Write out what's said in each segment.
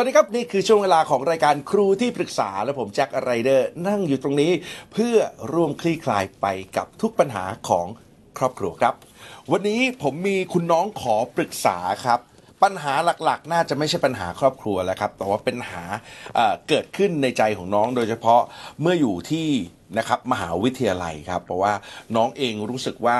วัสดีครับ นี่คือช่วงเวลาของรายการครูที่ปรึกษาและผมแจ็คไรเดอร์ นั่งอยู่ตรงนี้เพื่อร่วมคลี่คลายไปกับทุกปัญหาของครอบครัวครับ วันนี้ผมมีคุณน้องขอปรึกษาครับปัญหาหลักๆ น่าจะไม่ใช่ปัญหาครอบครัวแล้วครับ แต่ว่าเป็นหาเอ่อเกิดขึ้นในใจของน้องโดยเฉพาะเมื่ออยู่ที่ นะครับมหาวิทยาลัยครับ เพราะว่าน้องเองรู้สึกว่า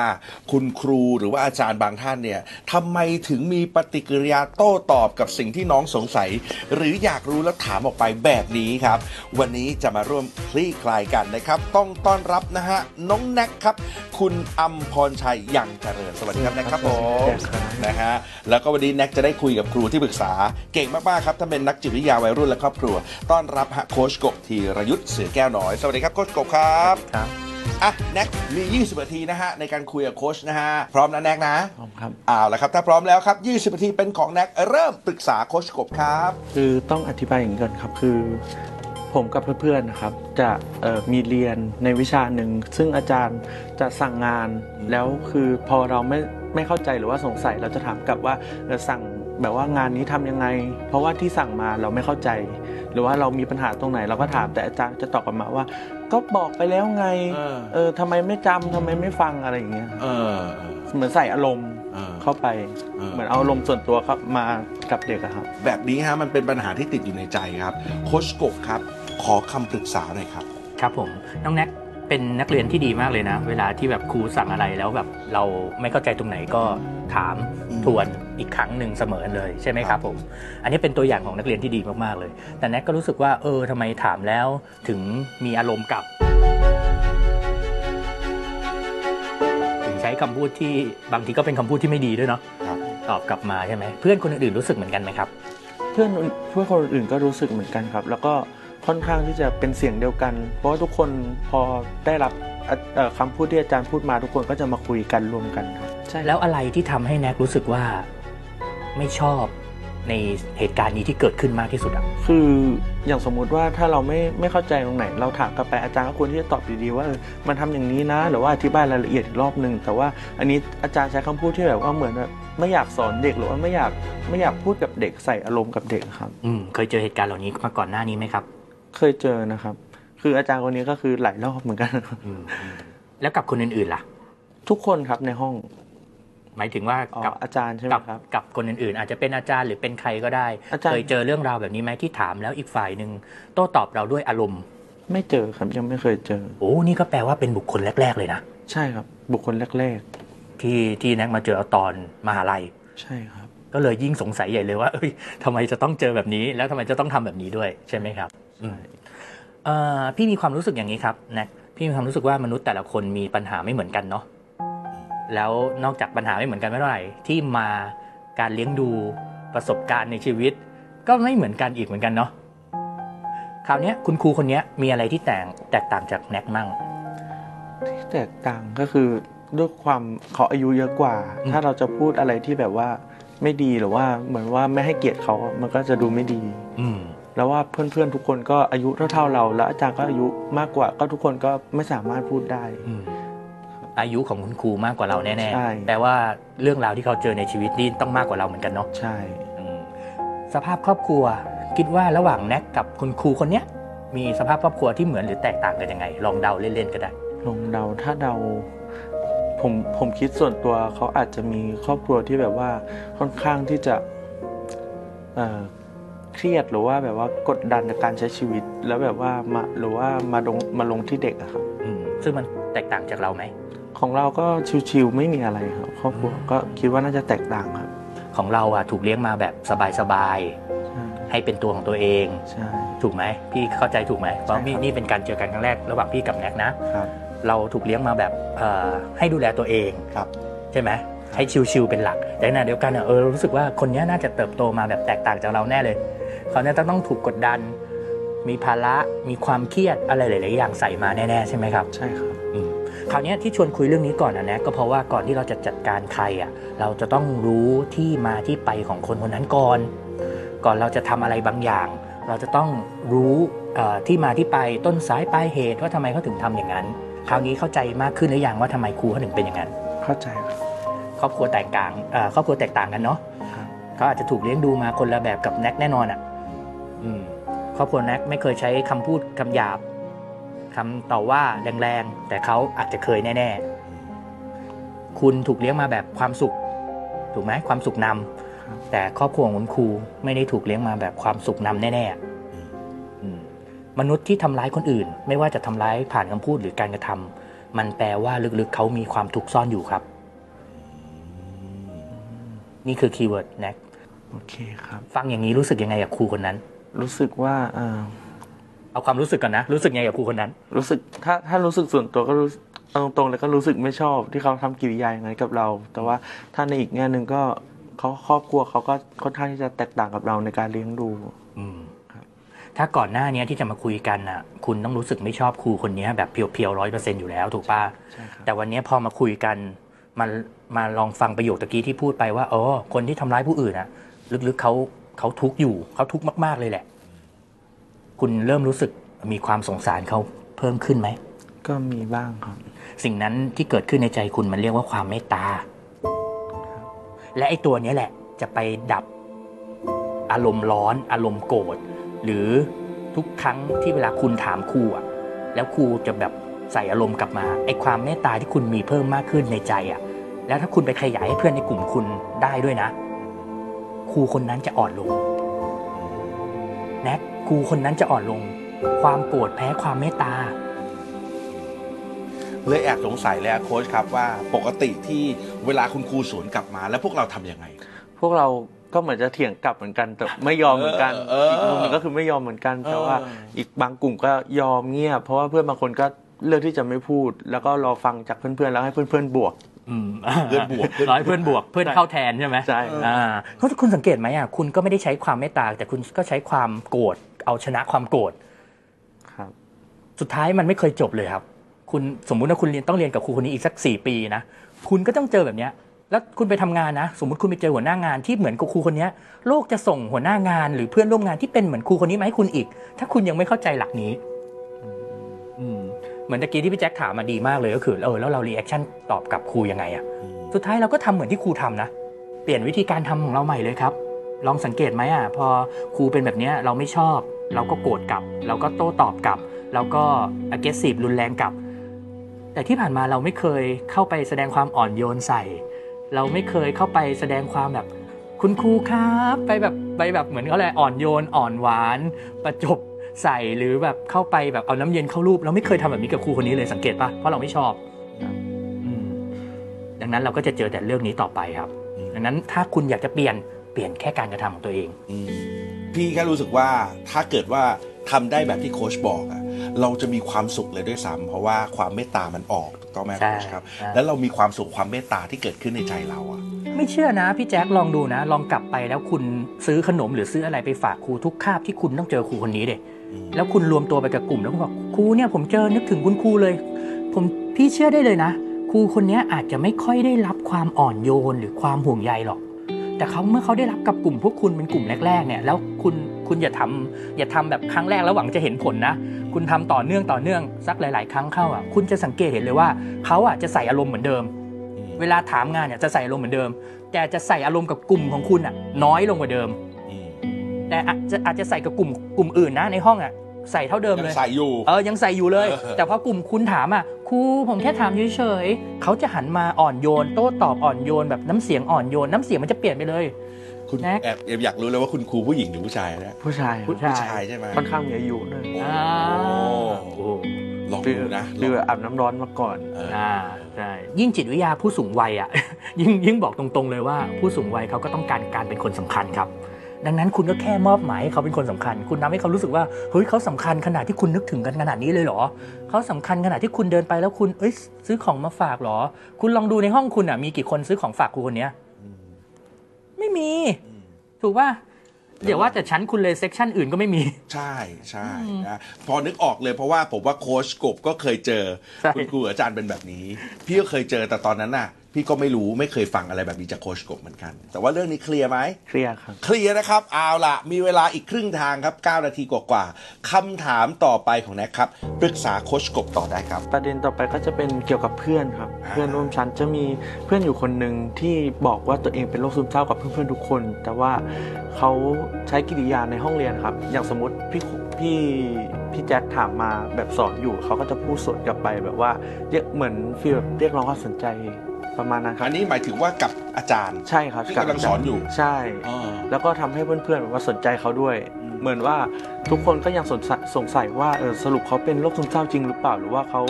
คุณครูหรือว่าอาจารย์บางท่านเนี่ยทำไมถึงมีปฏิกิริยาโต้ตอบกับสิ่งที่น้องสงสัย หรืออยากรู้แล้วถามออกไปแบบนี้ครับ วันนี้จะมาร่วมคลี่คลายกันนะครับ ต้องต้อนรับนะฮะน้องแน็กครับ คุณอัมพรชัยยังเจริญสวัสดีครับแน็กครับผมครับนะฮะแล้วก็วันนี้แน็กจะได้คุยกับครูที่ปรึกษาเก่งมากๆครับท่านเป็นนักจิตวิทยาวัยรุ่นและครอบครัว ต้อนรับฮะโค้ชกบธีรยุทธ์เสือแก้วน้อยสวัสดีครับโค้ชกบครับครับ อะแน็กมี 20นาทีนะฮะในการคุยกับโค้ชนะฮะ พร้อมนะแน็กนะพร้อมครับเอาละครับ ถ้าพร้อมแล้วครับ 20นาทีเป็นของแน็กเริ่มปรึกษาโค้ชกบครับ คือต้องอธิบายอย่างนี้ก่อนครับคือ ผมกับเพื่อนๆนะครับ จะเอ่อมีเรียนในวิชาหนึ่ง ซึ่งอาจารย์จะสั่งงาน แล้วคือพอเราไม่ไม่เข้าใจหรือว่าสงสัยเราจะถามกลับว่าเออสั่งแบบว่างานนี้ทำยังไง เพราะว่าที่สั่งมาเราไม่เข้าใจ หรือว่าเรามีปัญหาตรงไหนเราก็ถามแต่อาจารย์จะตอบกลับมาว่า ก็บอกไปแล้วไง เออ เออทำไมไม่จำทำไมไม่ฟังอะไรอย่างเงี้ย เออ เหมือนใส่อารมณ์เออ เข้าไป เออ เหมือนเอาอารมณ์ส่วนตัวเข้ามากับเด็กอะครับ แบบนี้ฮะมันเป็นปัญหาที่ติดอยู่ในใจครับ โค้ชกบครับ ขอคำปรึกษาหน่อยครับ ครับผม น้องแน็ก เป็นนักเรียนที่ดีมากเลยนะ เวลาที่แบบครูสั่งอะไรแล้วแบบเราไม่เข้าใจตรงไหนก็ถามอืมทวนอีกครั้งหนึ่งเสมอเลยใช่ไหมครับผม อันนี้เป็นตัวอย่างของนักเรียนที่ดีมากๆเลย แต่แน็กก็รู้สึกว่าเออทำไมถามแล้วถึงมีอารมณ์กลับ ถึงใช้คำพูดที่บางทีก็เป็นคำพูดที่ไม่ดีด้วยเนาะครับตอบกลับมาใช่ไหมเพื่อนคนอื่นๆรู้สึกเหมือนกันไหมครับ เพื่อนอื่นเพื่อนคนอื่นก็รู้สึกเหมือนกันครับ แล้วก็ ค่อนข้างที่จะเป็นเสียงเดียวกัน เพราะว่าทุกคนพอได้รับอะเอ่อคำพูดที่อาจารย์พูดมาทุกคนก็จะมาคุยกันรวมกันครับใช่แล้วอะไรที่ทำให้แน็กรู้สึกว่าไม่ชอบในเหตุการณ์นี้ที่เกิดขึ้นมากที่สุดอะคืออย่างสมมุติว่าถ้าเราไม่ไม่เข้าใจตรงไหน เราถามกลับไปอาจารย์ก็ควรที่จะตอบดีๆว่าเออมันทำอย่างนี้นะ หรือว่าอธิบายรายละเอียดอีกรอบหนึ่งแต่ว่าอันนี้อาจารย์ใช้คำพูดที่แบบว่าเหมือนแบบไม่อยากสอนเด็กหรือว่าไม่อยากไม่อยากพูดกับเด็กใส่อารมณ์กับเด็กครับ อืมเคยเจอเหตุการณ์เหล่านี้มาก่อนหน้านี้ไหมครับ เคยเจอนะครับ คืออาจารย์คนนี้ก็คือหลายรอบเหมือนกัน แล้วกับคนอื่นๆล่ะ ทุกคนครับในห้อง หมายถึงว่าอ๋อกับอาจารย์ใช่ไหมกับครับ กับคนอื่นๆ อาจจะเป็นอาจารย์หรือเป็นใครก็ได้ อาจารย์ เคยเจอเรื่องราวแบบนี้ไหมที่ถามแล้วอีกฝ่ายหนึ่งโต้ตอบเราด้วยอารมณ์ไม่เจอครับยังไม่เคยเจอ โอ้นี่ก็แปลว่าเป็นบุคคลแรก ๆ เลยนะใช่ครับ บุคคลแรกที่ที่แน็กมาเจอเอาตอนมหาลัย ๆ ใช่ครับ ก็เลยยิ่งสงสัยใหญ่เลยว่าเอ้ยทำไมจะต้องเจอแบบนี้ แล้วทำไมจะต้องทำแบบนี้ด้วยใช่ไหมครับอืมเอ่อ พี่มีความรู้สึกอย่างนี้ครับแน็กพี่มีความรู้สึกว่ามนุษย์แต่ละคนมีปัญหาไม่เหมือนกันเนาะแล้วนอกจากปัญหาไม่เหมือนกันไม่เท่าไหร่ที่มาการเลี้ยงดูประสบการณ์ในชีวิต ก็ไม่เหมือนกันอีกเหมือนกันเนาะคราวเนี้ยคุณครูคนเนี้ยมีอะไรที่แตกแตกต่างจากแน็กมั่งที่แตกต่างก็คือด้วยความเขาอายุเยอะกว่าอืมถ้าเราจะพูดอะไรที่แบบว่าไม่ดีหรือว่าเหมือนว่าไม่ให้เกียรติเขาอะมันก็จะดูไม่ดี อืม แล้วว่าเพื่อนๆทุกคนก็อายุเท่าๆเรา แล้วอาจารย์ก็อายุมากกว่า ก็ทุกคนก็ไม่สามารถพูดได้อืมอายุของคุณครูมากกว่าเราแน่ใช่ๆแปลว่าเรื่องราวที่เขาเจอในชีวิตนี่ต้องมากกว่าเราเหมือนกันเนาะใช่อืมสภาพครอบครัว คิดว่าระหว่างแน็กกับคุณครูคนเนี้ยมีสภาพครอบครัวที่เหมือนหรือแตกต่างกันยังไง ลองเดาเล่นๆก็ได้ลองเดาถ้าเดาผมผมคิดส่วนตัวเขาอาจจะมีครอบครัวที่แบบว่าค่อนข้างที่จะ เอ่อเครียดหรือว่าแบบว่ากดดันในการใช้ชีวิต แล้วแบบว่ามาหรือว่ามาลงมาลงที่เด็กอะครับอืมซึ่งมันแตกต่างจากเราไหมของเราก็ชิวๆไม่มีอะไรครับครอบครัวก็คิดว่าน่าจะแตกต่างครับ ของเราอะถูกเลี้ยงมาแบบสบายใช่ๆให้เป็นตัวของตัวเองใช่ถูกไหมพี่เข้าใจถูกไหมเพราะนี่ใช่ครับนี่เป็นการเจอกันครั้งแรกระหว่างพี่กับแน็กนะครับเราถูกเลี้ยงมาแบบเอ่อให้ดูแลตัวเองครับใช่ไหมให้ชิวๆเป็นหลัก แต่ขณะเดียวกันอะเออรู้สึกว่าคนเนี้ยน่าจะเติบโตมาแบบแตกต่างจากเราแน่เลย เขาเนี่ยต้องถูกกดดัน มีภาระมีความเครียดอะไรหลาย ๆ อย่างใส่มาแน่ ๆ ใช่ไหมครับ ใช่ครับอืมคราวเนี้ยที่ชวนคุยเรื่องนี้ก่อนนะแนะก็เพราะว่าก่อนที่เราจะจัดการใครอะเราจะต้องรู้ที่มาที่ไปของคนคนนั้นก่อน ก่อนเราจะทำอะไรบางอย่าง เราจะต้องรู้เอ่อที่มาที่ไปต้นสายปลายเหตุว่าทำไมเขาถึงทำอย่างนั้น คราวนี้เข้าใจมากขึ้นหรือยังว่าทำไมครูเขาถึงเป็นอย่างนั้น เข้าใจครับครอบครัวแตกต่างเอ่อครอบครัวแตกต่างกันเนาะครับเขาอาจจะถูกเลี้ยงดูมาคนละแบบกับแน็กแน่นอนอะอืม ครอบครัวแน็กไม่เคยใช้คำพูดคำหยาบคำต่อว่าแรงๆ แต่เขาอาจจะเคยแน่ๆ คุณถูกเลี้ยงมาแบบความสุข ถูกไหมความสุขนำแต่ครอบครัวของคุณครูไม่ได้ถูกเลี้ยงมาแบบความสุขนำแน่ๆอืมมนุษย์ที่ทำร้ายคนอื่น ไม่ว่าจะทำร้ายผ่านคำพูดหรือการกระทำมันแปลว่าลึกๆเขามีความทุกข์ซ่อนอยู่ครับ นี่คือ keyword แน็กโอเคครับ ฟังอย่างนี้รู้สึกยังไงกับครูคนนั้น รู้สึกว่าอ่าเอาความรู้สึกก่อนนะ รู้สึกยังไงกับครูคนนั้น รู้สึกถ้าถ้ารู้สึกส่วนตัวก็รู้เอาตรงๆเลยก็รู้สึกไม่ชอบที่เขาทำกิริยาอย่างนั้นกับเรา แต่ว่าถ้าในอีกแง่หนึ่งก็เขาครอบครัวเขาก็ค่อนข้างที่จะแตกต่างกับเราในการเลี้ยงดูอืมครับถ้าก่อนหน้านี้ที่จะมาคุยกันน่ะ คุณต้องรู้สึกไม่ชอบครูคนนี้แบบเพียวๆร้อยเปอร์เซ็นต์อยู่แล้วถูกป่ะใช่ครับแต่วันนี้พอมาคุยกันมามาลองฟังประโยคตะกี้ที่พูดไปว่าอ๋อคนที่ทำร้ายผู้อื่นอะ ลึกๆเขา เขาทุกข์อยู่เขาทุกข์มาก ๆเลยแหละ คุณเริ่มรู้สึกมีความสงสารเขาเพิ่มขึ้นไหม ก็มีบ้างครับ สิ่งนั้นที่เกิดขึ้นในใจคุณมันเรียกว่าความเมตตา และไอ้ตัวเนี้ยแหละ จะไปดับอารมณ์ร้อน อารมณ์โกรธหรือทุกครั้งที่เวลาคุณถามครูอะแล้วครูจะแบบใส่อารมณ์กลับมาไอ้ความเมตตาที่คุณมีเพิ่มมากขึ้นในใจอะแล้วถ้าคุณไปขยายให้เพื่อนในกลุ่มคุณได้ด้วยนะ ครูคนนั้นจะอ่อนลงแน็กครูคนนั้นจะอ่อนลง ความโกรธแพ้ความเมตตาเลยแอบสงสัยเลยอะโค้ชครับว่าปกติที่เวลาคุณครูสวนกลับมา แล้วพวกเราทำยังไง พวกเราก็เหมือนจะเถียงกลับเหมือนกันแต่ไม่ยอมเหมือนกันเอออีกเออมุมหนึงก็คือไม่ยอมเหมือนกัน แต่ว่าเอออีกบางกลุ่มก็ยอมเงียบเพราะว่าเพื่อนบางคนก็เลือกที่จะไม่พูด แล้วก็รอฟังจากเพื่อนๆแล้วให้เพื่อนๆบวกอืม เพื่อนบวกร้อยเพื่อนบวกเพื่อนเข้าแทนใช่ไหมใช่อ่าเพราะคุณสังเกตไหมอะคุณก็ไม่ได้ใช้ความเมตตาแต่คุณก็ใช้ความโกรธเอาชนะความโกรธครับ สุดท้ายมันไม่เคยจบเลยครับ คุณสมมุติว่าคุณเรียนต้องเรียนกับครูคนนี้อีกสักสี่ปีนะคุณก็ต้องเจอแบบเนี้ยแล้วคุณไปทำงานนะ สมมติคุณไปเจอหัวหน้างานที่เหมือนกับครูคนเนี้ยโลกจะส่งหัวหน้างาน หรือเพื่อนร่วมงานที่เป็นเหมือนครูคนนี้มาให้คุณอีก ถ้าคุณยังไม่เข้าใจหลักนี้อืม เหมือนตะกี้ที่พี่แจ็คถามมาดีมากเลยก็คือเออแล้วเรา reactionตอบกับครูยังไงอะสุดท้ายเราก็ทำเหมือนที่ครูทำนะ เปลี่ยนวิธีการทำของเราใหม่เลยครับ ลองสังเกตไหมอะพอครูเป็นแบบเนี้ยเราไม่ชอบ เราก็โกรธกลับ เราก็โต้ตอบกลับ เราก็ aggressive รุนแรงกลับ แต่ที่ผ่านมาเราไม่เคยเข้าไปแสดงความอ่อนโยนใส่ เราไม่เคยเข้าไปแสดงความแบบคุณครูครับ ไปแบบไปแบบเหมือนเขาเลยกอ่อนโยนอ่อนหวาน ประจบ ใส่หรือแบบเข้าไปแบบเอาน้ำเย็นเข้ารูป เราไม่เคยทำแบบนี้กับครูคนนี้เลยสังเกตปะเพราะเราไม่ชอบอืมดังนั้นเราก็จะเจอแต่เรื่องนี้ต่อไปครับอืมดังนั้นถ้าคุณอยากจะเปลี่ยนเปลี่ยนแค่การกระทำของตัวเองอืมพี่แค่รู้สึกว่าถ้าเกิดว่าทำได้แบบที่โค้ชบอกอะเราจะมีความสุขเลยด้วยซ้ำเพราะว่าความเมตตามันออกถูกต้องไหมใช่โค้ชครับใช่แล้วเรามีความสุขความเมตตาที่เกิดขึ้นในใจเราอะไม่เชื่อนะพี่แจ็คลองดูนะ ลองกลับไปแล้วคุณซื้อขนมหรือซื้ออะไรไปฝากครูทุกคาบที่คุณต้องเจอครูคนนี้เด็อืม แล้วคุณรวมตัวไปกับกลุ่มแล้วคุณบอกครูเนี่ยผมเจอนึกถึงคุณครูเลย ผมพี่เชื่อได้เลยนะครูคนนี้อาจจะไม่ค่อยได้รับความอ่อนโยนหรือความห่วงใยหรอก แต่เขาเมื่อเขาได้รับกับกลุ่มพวกคุณเป็นกลุ่มแรกๆเนี่ยแล้วคุณคุณอย่าทำอย่าทำแบบครั้งแรกแล้วหวังจะเห็นผลนะ คุณทำต่อเนื่องต่อเนื่องสักหลาย ๆ ครั้งเข้าอะคุณจะสังเกตเห็นเลยว่าเขาอะจะใส่อารมณ์เหมือนเดิมอืมเวลาถามงานเนี่ยจะใส่อารมณ์เหมือนเดิม แต่จะใส่อารมณ์กับกลุ่มของคุณอะน้อยลงกว่าเดิมอืม แต่อาจจะอาจจะใส่กับกลุ่มกลุ่มอื่นนะในห้องอะใส่เท่าเดิมยัเลยงใส่อยู่เออยังใส่อยู่เลยเออแต่พอกลุ่มคุณถามอะครูผมแค่ถามเฉยๆเขาจะหันมาอ่อนโยน โต้ตอบอ่อนโยนแบบน้ำเสียงอ่อนโยนน้ำเสียงมันจะเปลี่ยนไปเลยคุณแน็กแอบแอบอยากรู้เลยว่าคุณครูผู้หญิงหรือผู้ชายนะผู้ชายผู้ผู้ชายใช่ไหมค่อนข้างมีอายุหน่อยโอ้อ่าโหโอ้ลองคือดูนะคืออาบน้ำร้อนมาก่อนเอออ่าใช่ยิ่งจิตวิทยาผู้สูงวัยอะยิ่งยิ่งบอกตรงๆเลยว่าผู้สูงวัยเขาก็ต้องการการเป็นคนสำคัญครับ ดังนั้นคุณก็แค่มอบหมายให้เขาเป็นคนสำคัญ คุณทำให้เขารู้สึกว่าเฮ้ยเขาสำคัญขนาดที่คุณนึกถึงกันขนาดนี้เลยเหรอเขาสำคัญขนาดที่คุณเดินไปแล้วคุณเอ้ยซื้อของมาฝากเหรอ คุณลองดูในห้องคุณอะมีกี่คนซื้อของฝากครูคนเนี้ยอืมไม่มีอืมถูกป่ะเดี๋ยวว่าแต่ชั้นคุณเลยเซกชันอื่นก็ไม่มี ใช่ใช่นะพอนึกออกเลยเพราะว่าผมว่าโค้ชกบก็เคยเจอใช่คุณครูอาจารย์เป็นแบบนี้ พี่ก็เคยเจอแต่ตอนนั้นน่ะ พี่พี่ก็ไม่รู้ไม่เคยฟังอะไรแบบนี้จากโคชกบเหมือนกัน แต่ว่าเรื่องนี้เคลียร์ไหมเคลียร์ครับ เคลียร์นะครับ เอาล่ะมีเวลาอีกครึ่งทางครับ 9 นาทีกว่าๆคำถามต่อไปของแน็กครับ ปรึกษาโคชกบต่อได้ครับ ประเด็นต่อไปก็จะเป็นเกี่ยวกับเพื่อนครับอ่าเพื่อนร่วมชั้นจะมีเพื่อนอยู่คนหนึ่งที่บอกว่าตัวเองเป็นโรคซึมเศร้ากับเพื่อนๆทุกคน แต่ว่าเขาใช้กิริยาในห้องเรียนครับ อย่างสมมติพี่ พี่พี่แจ็คถามมาแบบสอนอยู่เขาก็จะพูดสวนกลับไปแบบว่าเรียกเหมือนฟีลแบบเรียกร้องความสนใจประมาณนั้นครัอับนนี้หมายถึงว่ากับอาจารย์ใช่ครับที่กำลังสอนอยู่ใช่อ๋อแล้วก็ทำให้เพื่อนๆแบบว่าสนใจเขาด้วยอืมเหมือนว่าทุกคนก็ยังสงสัยสงสัยว่าเออสรุปเขาเป็นโรคซึมเศร้าจริงหรือเปล่าหรือว่าเขา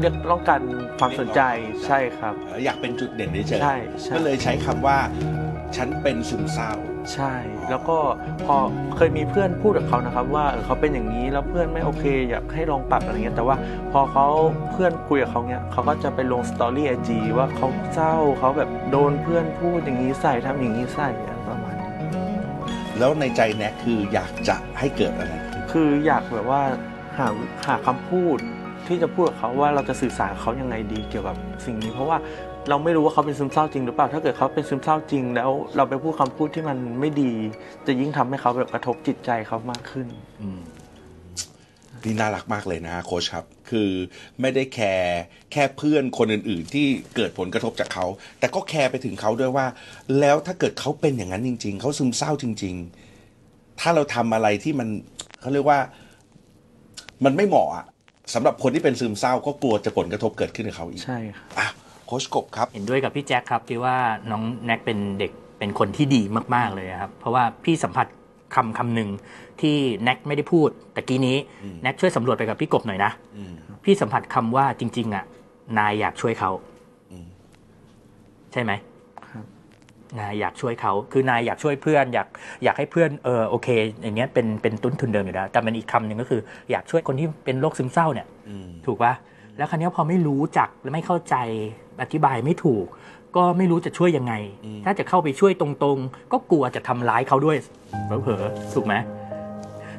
เรียกต้องการความสนใจใช่ครับเอ่ออยากเป็นจุดเด่นเฉยๆใช่ใช่ก็เลยใช้คำว่าฉันเป็นซึมเศร้า ใช่ แล้วก็พอเคยมีเพื่อนพูดกับเขานะครับ ว่าเออเขาเป็นอย่างนี้แล้วเพื่อนไม่โอเค อยากให้ลองปรับอะไรเงี้ยแต่ว่าพอเขาเพื่อนคุยกับเขาเนี้ยเขาก็จะไปลงสตอรี่ไอจีว่าเขาเศร้าเขาแบบโดนเพื่อนพูดอย่างนี้ใส่ทำอย่างนี้ใส่อะไรประมาณนี้แล้วในใจแน็กคืออยากจะให้เกิดอะไรขึ้นคืออยากแบบว่าหาหาคำพูดที่จะพูดกับเขาว่าเราจะสื่อสารกับเขายังไงดีเกี่ยวกับสิ่งนี้ เพราะว่า เราไม่รู้ว่าเขาเป็นซึมเศร้าจริงหรือเปล่า ถ้าเกิดเขาเป็นซึมเศร้าจริง แล้วเราไปพูดคำพูดที่มันไม่ดี จะยิ่งทำให้เขาแบบกระทบจิตใจเขามากขึ้นอืมนี่น่ารักมากเลยนะโค้ชครับ คือไม่ได้แคร์แค่เพื่อนคนอื่น ๆ ที่เกิดผลกระทบจากเขา แต่ก็แคร์ไปถึงเขาด้วยว่า แล้วถ้าเกิดเขาเป็นอย่างนั้นจริง ๆ เขาซึมเศร้าจริง ๆ ถ้าเราทำอะไรที่มันเขาเรียกว่า มันไม่เหมาะอะสำหรับคนที่เป็นซึมเศร้าก็กลัวจะผลกระทบเกิดขึ้นกับเขาอีก ใช่ครับอะ โค้ชกบครับ เห็นด้วยกับพี่แจ็คครับที่ว่าน้องแน็กเป็นเด็กเป็นคนที่ดีมาก ๆ เลยครับ เพราะว่าพี่สัมผัสคำคำหนึ่งที่แน็กไม่ได้พูดตะกี้นี้อืมแน็กช่วยสำรวจไปกับพี่กบหน่อยนะอืมพี่สัมผัสคำว่าจริง ๆ อะ นายอยากช่วยเขาอืมใช่ไหมครับนายอยากช่วยเขาคือนายอยากช่วยเพื่อน อยากอยากให้เพื่อนเออโอเคอย่างเงี้ยเป็นเป็นต้นทุนเดิมอยู่แล้วแต่มันอีกคำหนึ่งก็คือ อยากช่วยคนที่เป็นโรคซึมเศร้าเนี่ยอืมถูกปะ แล้วคราวเนี้ยพอไม่รู้จักและไม่เข้าใจอธิบายไม่ถูก ก็ไม่รู้จะช่วยยังไงอืมถ้าจะเข้าไปช่วยตรงๆ ก็กลัวจะทำร้ายเขาด้วยเผลอๆถูกไหม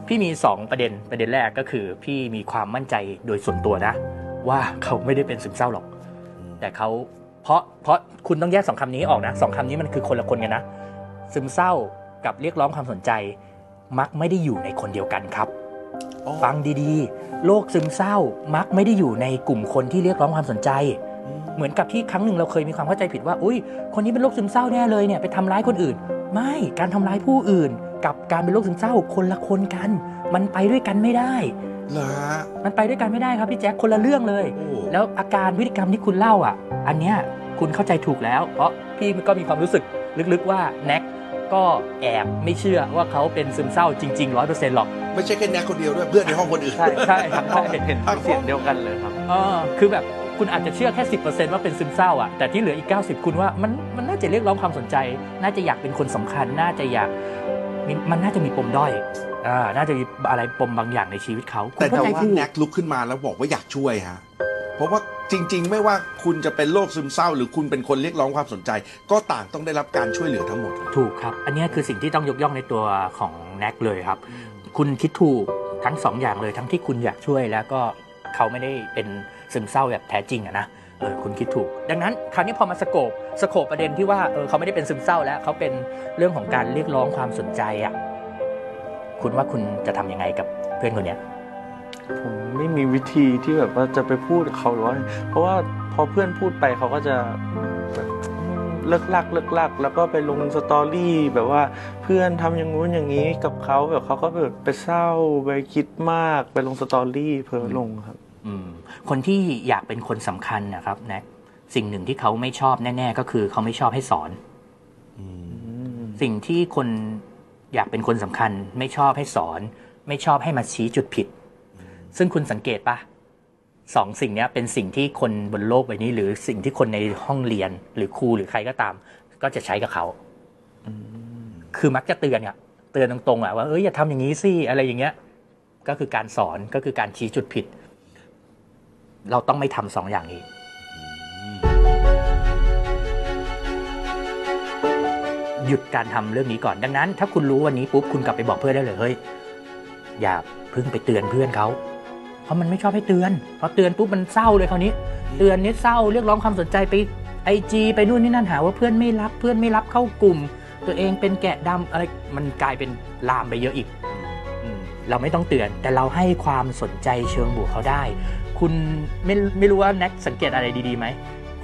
พี่มีสองประเด็นประเด็นแรกก็คือ พี่มีความมั่นใจโดยส่วนตัวนะ ว่าเขาไม่ได้เป็นซึมเศร้าหรอก แต่เขาเพราะเพราะคุณต้องแยกสองคำนี้ออกนะสองคำนี้มันคือคนละคนกันนะ ซึมเศร้ากับเรียกร้องความสนใจ มักไม่ได้อยู่ในคนเดียวกันครับอ๋อ ฟังดีๆ โรคซึมเศร้ามักไม่ได้อยู่ในกลุ่มคนที่เรียกร้องความสนใจ เหมือนกับที่ครั้งหนึ่งเราเคยมีความเข้าใจผิดว่า อุ้ย คนนี้เป็นโรคซึมเศร้าแน่เลยเนี่ยไปทำร้ายคนอื่น ไม่ การทำร้ายผู้อื่น กับการเป็นโรคซึมเศร้าคนละคนกัน มันไปด้วยกันไม่ได้เหรอฮะมันไปด้วยกันไม่ได้ครับพี่แจ๊คคนละเรื่องเลยโอ้แล้วอาการพฤติกรรมที่คุณเล่าอะ อันเนี้ยคุณเข้าใจถูกแล้ว เพราะพี่ก็มีความรู้สึกลึกๆว่าแน็กก็แอบไม่เชื่อว่าเขาเป็นซึมเศร้าจริงๆร้อยเปอร์เซ็นต์หรอก ไม่ใช่แค่แน็กคนเดียวด้วยเพื่อนในห้องคนอื่น ใช่ใช่ทั้งห้องเห็นเห็นเป็นเสียงเดียวกันเลยครับเออคือแบบคุณอาจจะเชื่อแค่สิว่าเป็นซึมเศร้าอะแต่ที่เหลืออีก 90 คุณว่ามันมันน่าจะเรียกร้องความสนใจ น่าจะอยากเป็นคนสำคัญ น่าจะอยากมีมันน่าจะมีปมด้อยอ่าน่าจะมีอะไรปมบางอย่างในชีวิตเขาคุณแต่เข้าถ้าใจว่าถูกแน็กลุกขึ้นมาแล้วบอกว่าอยากช่วยฮะเพราะว่าจริง ๆ ไม่ว่าคุณจะเป็นโรคซึมเศร้า หรือคุณเป็นคนเรียกร้องความสนใจ ก็ต่างต้องได้รับการช่วยเหลือทั้งหมด ถูกครับ อันเนี้ยคือสิ่งที่ต้องยกย่องในตัวของแน็กเลยครับ คุณคิดถูกทั้งสองอย่างเลยทั้งที่คุณอยากช่วยแล้วก็เขาไม่ได้เป็นซึมเศร้าแบบแท้จริงอะนะเออคุณคิดถูก ดังนั้นคราวนี้พอมาสโคบสโคบประเด็นที่ว่าเออเขาไม่ได้เป็นซึมเศร้าแล้วเขาเป็นเรื่องของการเรียกร้องความสนใจอะคุณว่าคุณจะทำยังไงกับเพื่อนคนเนี้ยผมไม่มีวิธีที่แบบว่าจะไปพูดกับเขาหรือว่าเพราะว่าพอเพื่อนพูดไปเขาก็จะ เลิ่กลั่กเลิ่กลั่ก แล้วก็ไปลง story แบบว่าเพื่อนทำอย่างงู้นอย่างนี้กับเขาแบบเขาก็แบบไปเศร้าไปคิดมากไปลง story เพ้อลงครับอืมคนที่อยากเป็นคนสำคัญนะครับแน็กสิ่งหนึ่งที่เขาไม่ชอบแน่ ๆ ก็คือเขาไม่ชอบให้สอนสิ่งที่คนอยากเป็นคนสำคัญ ไม่ชอบให้สอน ไม่ชอบให้มาชี้จุดผิด ซึ่งคุณสังเกตปะ สองสิ่งเนี้ยเป็นสิ่งที่คนบนโลกใบนี้ หรือสิ่งที่คนในห้องเรียนหรือครูหรือใครก็ตาม ก็จะใช้กับเขาคือมักจะเตือนอะเตือนตรงๆอะว่าเอ้ยอย่าทำอย่างนี้สิอะไรอย่างเงี้ย ก็คือการสอนก็คือการชี้จุดผิด เราต้องไม่ทำสองอย่างนี้หยุดการทำเรื่องนี้ก่อน ดังนั้น ถ้าคุณรู้วันนี้ปุ๊บคุณกลับไปบอกเพื่อนได้เลยเฮ้ยอย่าเพิ่งไปเตือนเพื่อนเขาเพ ราะมันไม่ชอบให้เตือนพอเตือนปุ๊บมันเศร้าเลยคราวนี้ เตือนนี่เศร้าเรียกร้องความสนใจไปไอจีไปนู่นนี่นั่นหาว่าเพื่อนไม่รับเพื่อนไม่รับเข้ากลุ่ม ตัวเองเป็นแกะดำอะไรมันกลายเป็นลามไปเยอะอีกเราไม่ต้องเตือนแต่เราให้ความสนใจเชิงบวกเขาได้ คุณไม่ไม่รู้ว่าแน็กสังเกตอะไรดีๆไหม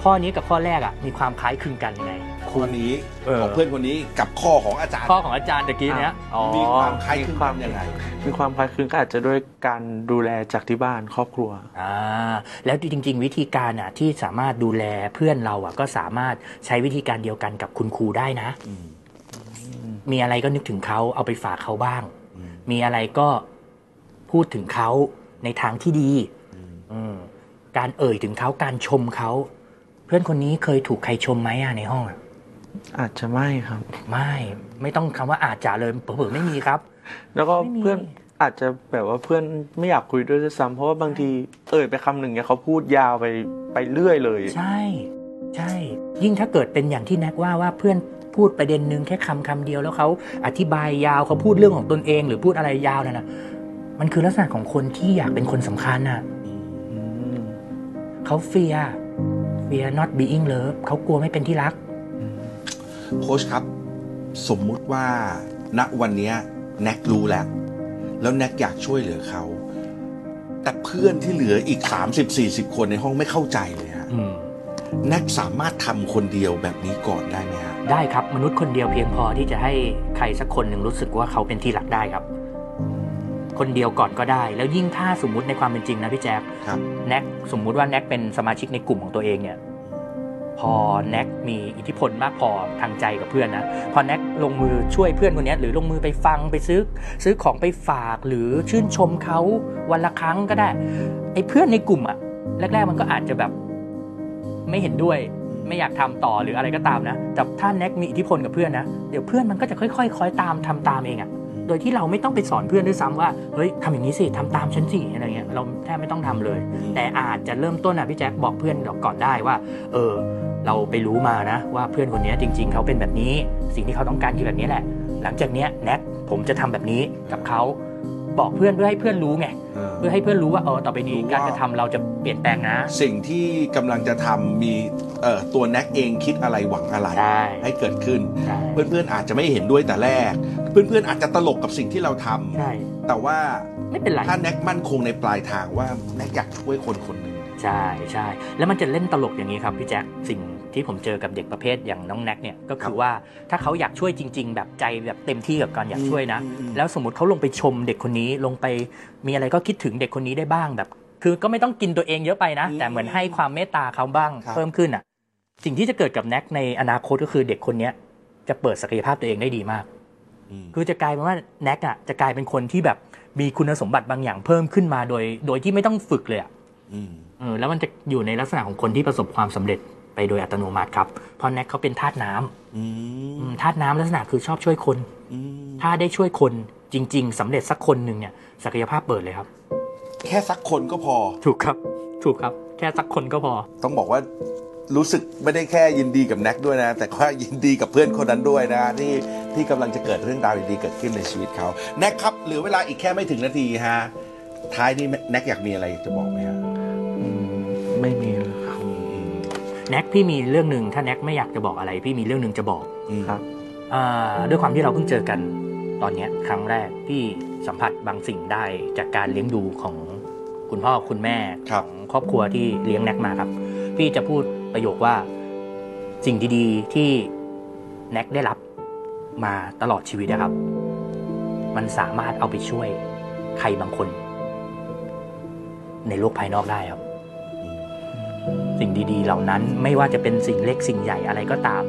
ข้อนี้กับข้อแรกอะมีความคล้ายคลึงกันยังไง ข้อนี้เออ ของเพื่อนคนนี้กับข้อของอาจารย์ ข้อของอาจารย์ตะกี้เนี้ยอ๋อมีความคล้ายคลึงกันยังไง มีความคล้ายคลึงก็อาจจะด้วยการดูแลจากที่บ้านครอบครัว อ่าแล้วจริง ๆ วิธีการอะที่สามารถดูแลเพื่อนเราอะก็สามารถใช้วิธีการเดียวกันกับคุณครูได้นะอืมมีอะไรก็นึกถึงเขาเอาไปฝากเขาบ้าง อืม มีอะไรก็พูดถึงเขาในทางที่ดี อืมอืมการเอ่ยถึงเขาการชมเขา เพื่อนคนนี้เคยถูกใครชมไหมอะในห้องอะ อาจจะไม่ครับ ไม่ไม่ต้องคำว่าอาจจะเลยเผื่อๆไม่มีครับ แล้วก็ไม่มี เพื่อนอาจจะแบบว่าเพื่อนไม่อยากคุยด้วยด้วยซ้ำเพราะว่าบางทีเอ่ยไปคำหนึ่งเนี่ยเขาพูดยาวไปไปเรื่อยเลย ใช่ ใช่ ยิ่งถ้าเกิดเป็นอย่างที่แน็กว่าว่าเพื่อนพูดประเด็นหนึ่งแค่คำคำเดียวแล้วเขาอธิบายยาวเขาพูดเรื่องของตนเอง หรือพูดอะไรยาวนั่นนะมันคือลักษณะของคนที่อยากเป็นคนสำคัญน่ะอืมเขาเฟียเฟีย not being love เขากลัวไม่เป็นที่รัก โค้ชครับ สมมุติว่าณวันเนี้ยแน็กรู้แล้ว แล้วแน็กอยากช่วยเหลือเขา แต่เพื่อนที่เหลืออีก 30-40 คนในห้องไม่เข้าใจเลยฮะอืมแน็กสามารถทำคนเดียวแบบนี้ก่อนได้ไหมฮะได้ครับ มนุษย์คนเดียวเพียงพอที่จะให้ใครสักคนหนึ่งรู้สึกว่าเขาเป็นที่รักได้ครับ คนเดียวก่อนก็ได้ แล้วยิ่งถ้าสมมุติในความเป็นจริงนะพี่แจ๊คครับแน็กสมมุติว่าแน็กเป็นสมาชิกในกลุ่มของตัวเองเนี่ย พอแน็กมีอิทธิพลมากพอทางใจกับเพื่อนนะ พอแน็กลงมือช่วยเพื่อนคนนี้หรือลงมือไปฟังไปซื้อ ซื้อของไปฝากหรือชื่นชมเขาวันละครั้งก็ได้ไอ้เพื่อนในกลุ่มอะแรกๆมันก็อาจจะแบบไม่เห็นด้วยไม่อยากทำต่อหรืออะไรก็ตามนะ แต่ถ้าแน็กมีอิทธิพลกับเพื่อนนะ เดี๋ยวเพื่อนมันก็จะค่อยๆคอยตามทำตามเองอะ โดยที่เราไม่ต้องไปสอนเพื่อนด้วยซ้ำว่าเฮ้ยทำอย่างนี้สิทำตามฉันสิอะไรเงี้ยเราแทบไม่ต้องทำเลย แต่อาจจะเริ่มต้นอะพี่แจ็คบอกเพื่อนก่อนได้ว่า เออ เราไปรู้มานะ ว่าเพื่อนคนนี้จริง ๆเขาเป็นแบบนี้ สิ่งที่เขาต้องการคือแบบนี้แหละ หลังจากเนี้ยแน็กผมจะทำแบบนี้กับเขาบอกเพื่อนเพื่อให้เพื่อนรู้ไงเออเพื่อให้เพื่อนรู้ว่าเออต่อไปนี้รู้ว่าการกระทำเราจะเปลี่ยนแปลงนะ สิ่งที่กำลังจะทำมีเอ่อตัวแน็กเองคิดอะไรหวังอะไรใช่ให้เกิดขึ้นใช่เพื่อนๆอาจจะไม่เห็นด้วยแต่แรก เพื่อนๆอาจจะตลกกับสิ่งที่เราทำใช่ แต่ว่าไม่เป็นไร ถ้าแน็กมั่นคงในปลายทางว่าแน็กอยากช่วยคนคนหนึ่ง ใช่ใช่แล้วมันจะเล่นตลกอย่างนี้ครับพี่แจ็คสิ่งที่ผมเจอกับเด็กประเภทอย่างน้องแน็กเนี่ยก็คือว่าถ้าเขาอยากช่วยจริง ๆ แบบใจแบบเต็มที่กับการอยากช่วยนะ อืมอืม แล้วสมมติเขาลงไปชมเด็กคนนี้ลงไปมีอะไรก็คิดถึงเด็กคนนี้ได้บ้างแบบ คือก็ไม่ต้องกินตัวเองเยอะไปนะแต่เหมือนให้ความเมตตาเขาบ้างเพิ่มขึ้นอะ สิ่งที่จะเกิดกับแน็กในอนาคตก็คือเด็กคนเนี้ยจะเปิดศักยภาพตัวเองได้ดีมากอืม คือจะกลายเป็นว่าแน็กอะจะกลายเป็นคนที่แบบมีคุณสมบัติบางอย่างเพิ่มขึ้นมาโดย โดยที่ไม่ต้องฝึกเลยอะอืมเออแล้วมันจะอยู่ในลักษณะของคนที่ประสบความสำเร็จไปโดยอัตโนมัติครับ เพราะแน็กเขาเป็นธาตุน้ำอือืมมธาตุน้ำลักษณะคือชอบช่วยคนอืมถ้าได้ช่วยคนจริง ๆสำเร็จสักคนหนึ่งเนี่ยศักยภาพเปิดเลยครับ แค่สักคนก็พอ ถูกครับ ถูกครับ แค่สักคนก็พอ ต้องบอกว่ารู้สึกไม่ได้แค่ยินดีกับแน็กด้วยนะ แต่ก็ยินดีกับเพื่อนคนนั้นด้วยนะที่ ที่กำลังจะเกิดเรื่องราวดีๆเกิดขึ้นในชีวิตเขาแน็กครับเหลือเวลาอีกแค่ไม่ถึงนาทีฮะท้ายนี้แน็กอยากมีอะไรจะบอกไหมฮะอืมไม่มีเลยครับอืมแน็กพี่มีเรื่องหนึ่งถ้าแน็กไม่อยากจะบอกอะไร พี่มีเรื่องหนึ่งจะบอกอืมครับอ่าด้วยความที่เราเพิ่งเจอกันตอนเนี้ยครั้งแรกพี่สัมผัสบางสิ่งได้จากการเลี้ยงดูของคุณพ่อคุณแม่ของครอบครัวที่เลี้ยงแน็กมาครับ พี่จะพูดประโยคว่าสิ่งดีๆที่แน็กได้รับ มาตลอดชีวิตนะครับ มันสามารถเอาไปช่วยใครบางคน ในโลกภายนอกได้ครับ สิ่งดีๆ เหล่านั้นไม่ว่าจะเป็นสิ่งเล็กสิ่งใหญ่อะไรก็ตาม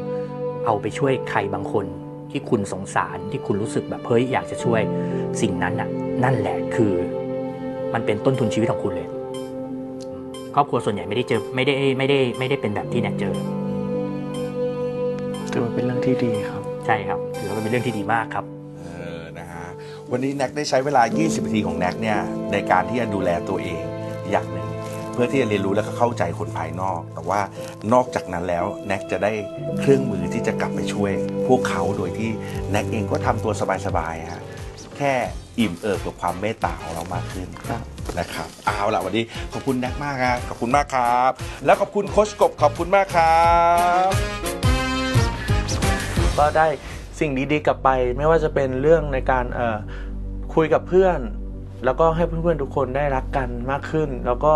เอาไปช่วยใครบางคนที่คุณสงสารที่คุณรู้สึกแบบเฮ้ยอยากจะช่วยสิ่งนั้นน่ะ นั่นแหละคือ มันเป็นต้นทุนชีวิตของคุณเลยอืมครอบครัวส่วนใหญ่ไม่ได้เจอไม่ได้ไม่ได้ไม่ได้เป็นแบบที่แน็กเจอถือว่าเป็นเรื่องที่ดีครับ ใช่ครับถือว่า เป็นเรื่องที่ดีมากครับเออนะฮะวันนี้แน็กได้ใช้เวลา 20 นาทีของแน็กเนี่ยในการที่จะดูแลตัวเองอย่างหนึ่งเพื่อที่จะเรียนรู้และก็เข้าใจคนภายนอก แต่ว่านอกจากนั้นแล้วแน็กจะได้เครื่องมือที่จะกลับไปช่วย พวกเขาโดยที่แน็กเองก็ทำตัวสบายๆฮะแค่อิ่มเอิบกับความเมตตาของเรามากขึ้นครับนะครับเอาล่ะวันนี้ขอบคุณแน็กมากครับขอบคุณมากครับ แล้วขอบคุณโคชกบขอบคุณมากครับ ก็ได้ สิ่งดีๆกลับไป ไม่ว่าจะเป็นเรื่องในการเอ่อคุยกับเพื่อน แล้วก็ให้เพื่อนๆทุกคนได้รักกันมากขึ้น แล้วก็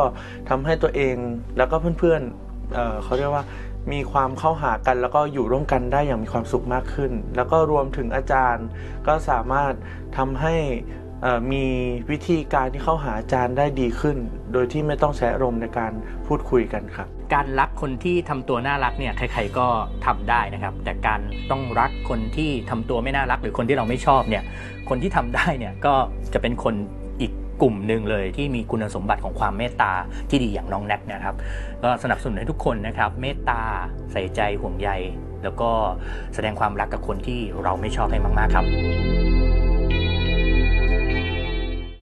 ทำให้ตัวเองแล้วก็เพื่อนๆเอ่อเขาเรียกว่ามีความเข้าหากัน แล้วก็อยู่ร่วมกันได้อย่างมีความสุขมากขึ้น แล้วก็รวมถึงอาจารย์ก็สามารถทำให้ มีวิธีการที่เข้าหาอาจารย์ได้ดีขึ้น โดยที่ไม่ต้องใช้อารมณ์ในการพูดคุยกันครับ การรักคนที่ทำตัวน่ารักเนี่ยใครๆก็ทำได้นะครับ แต่การต้องรักคนที่ทำตัวไม่น่ารัก หรือคนที่เราไม่ชอบเนี่ยคนที่ทำได้เนี่ยก็จะเป็นคนอีกกลุ่มหนึ่งเลยที่มีคุณสมบัติของความเมตตาที่ดีอย่างน้องแน็กนะครับ ก็สนับสนุนให้ทุกคนนะครับเมตตาใส่ใจห่วงใย แล้วก็แสดงความรักกับคนที่เราไม่ชอบให้มากๆครับ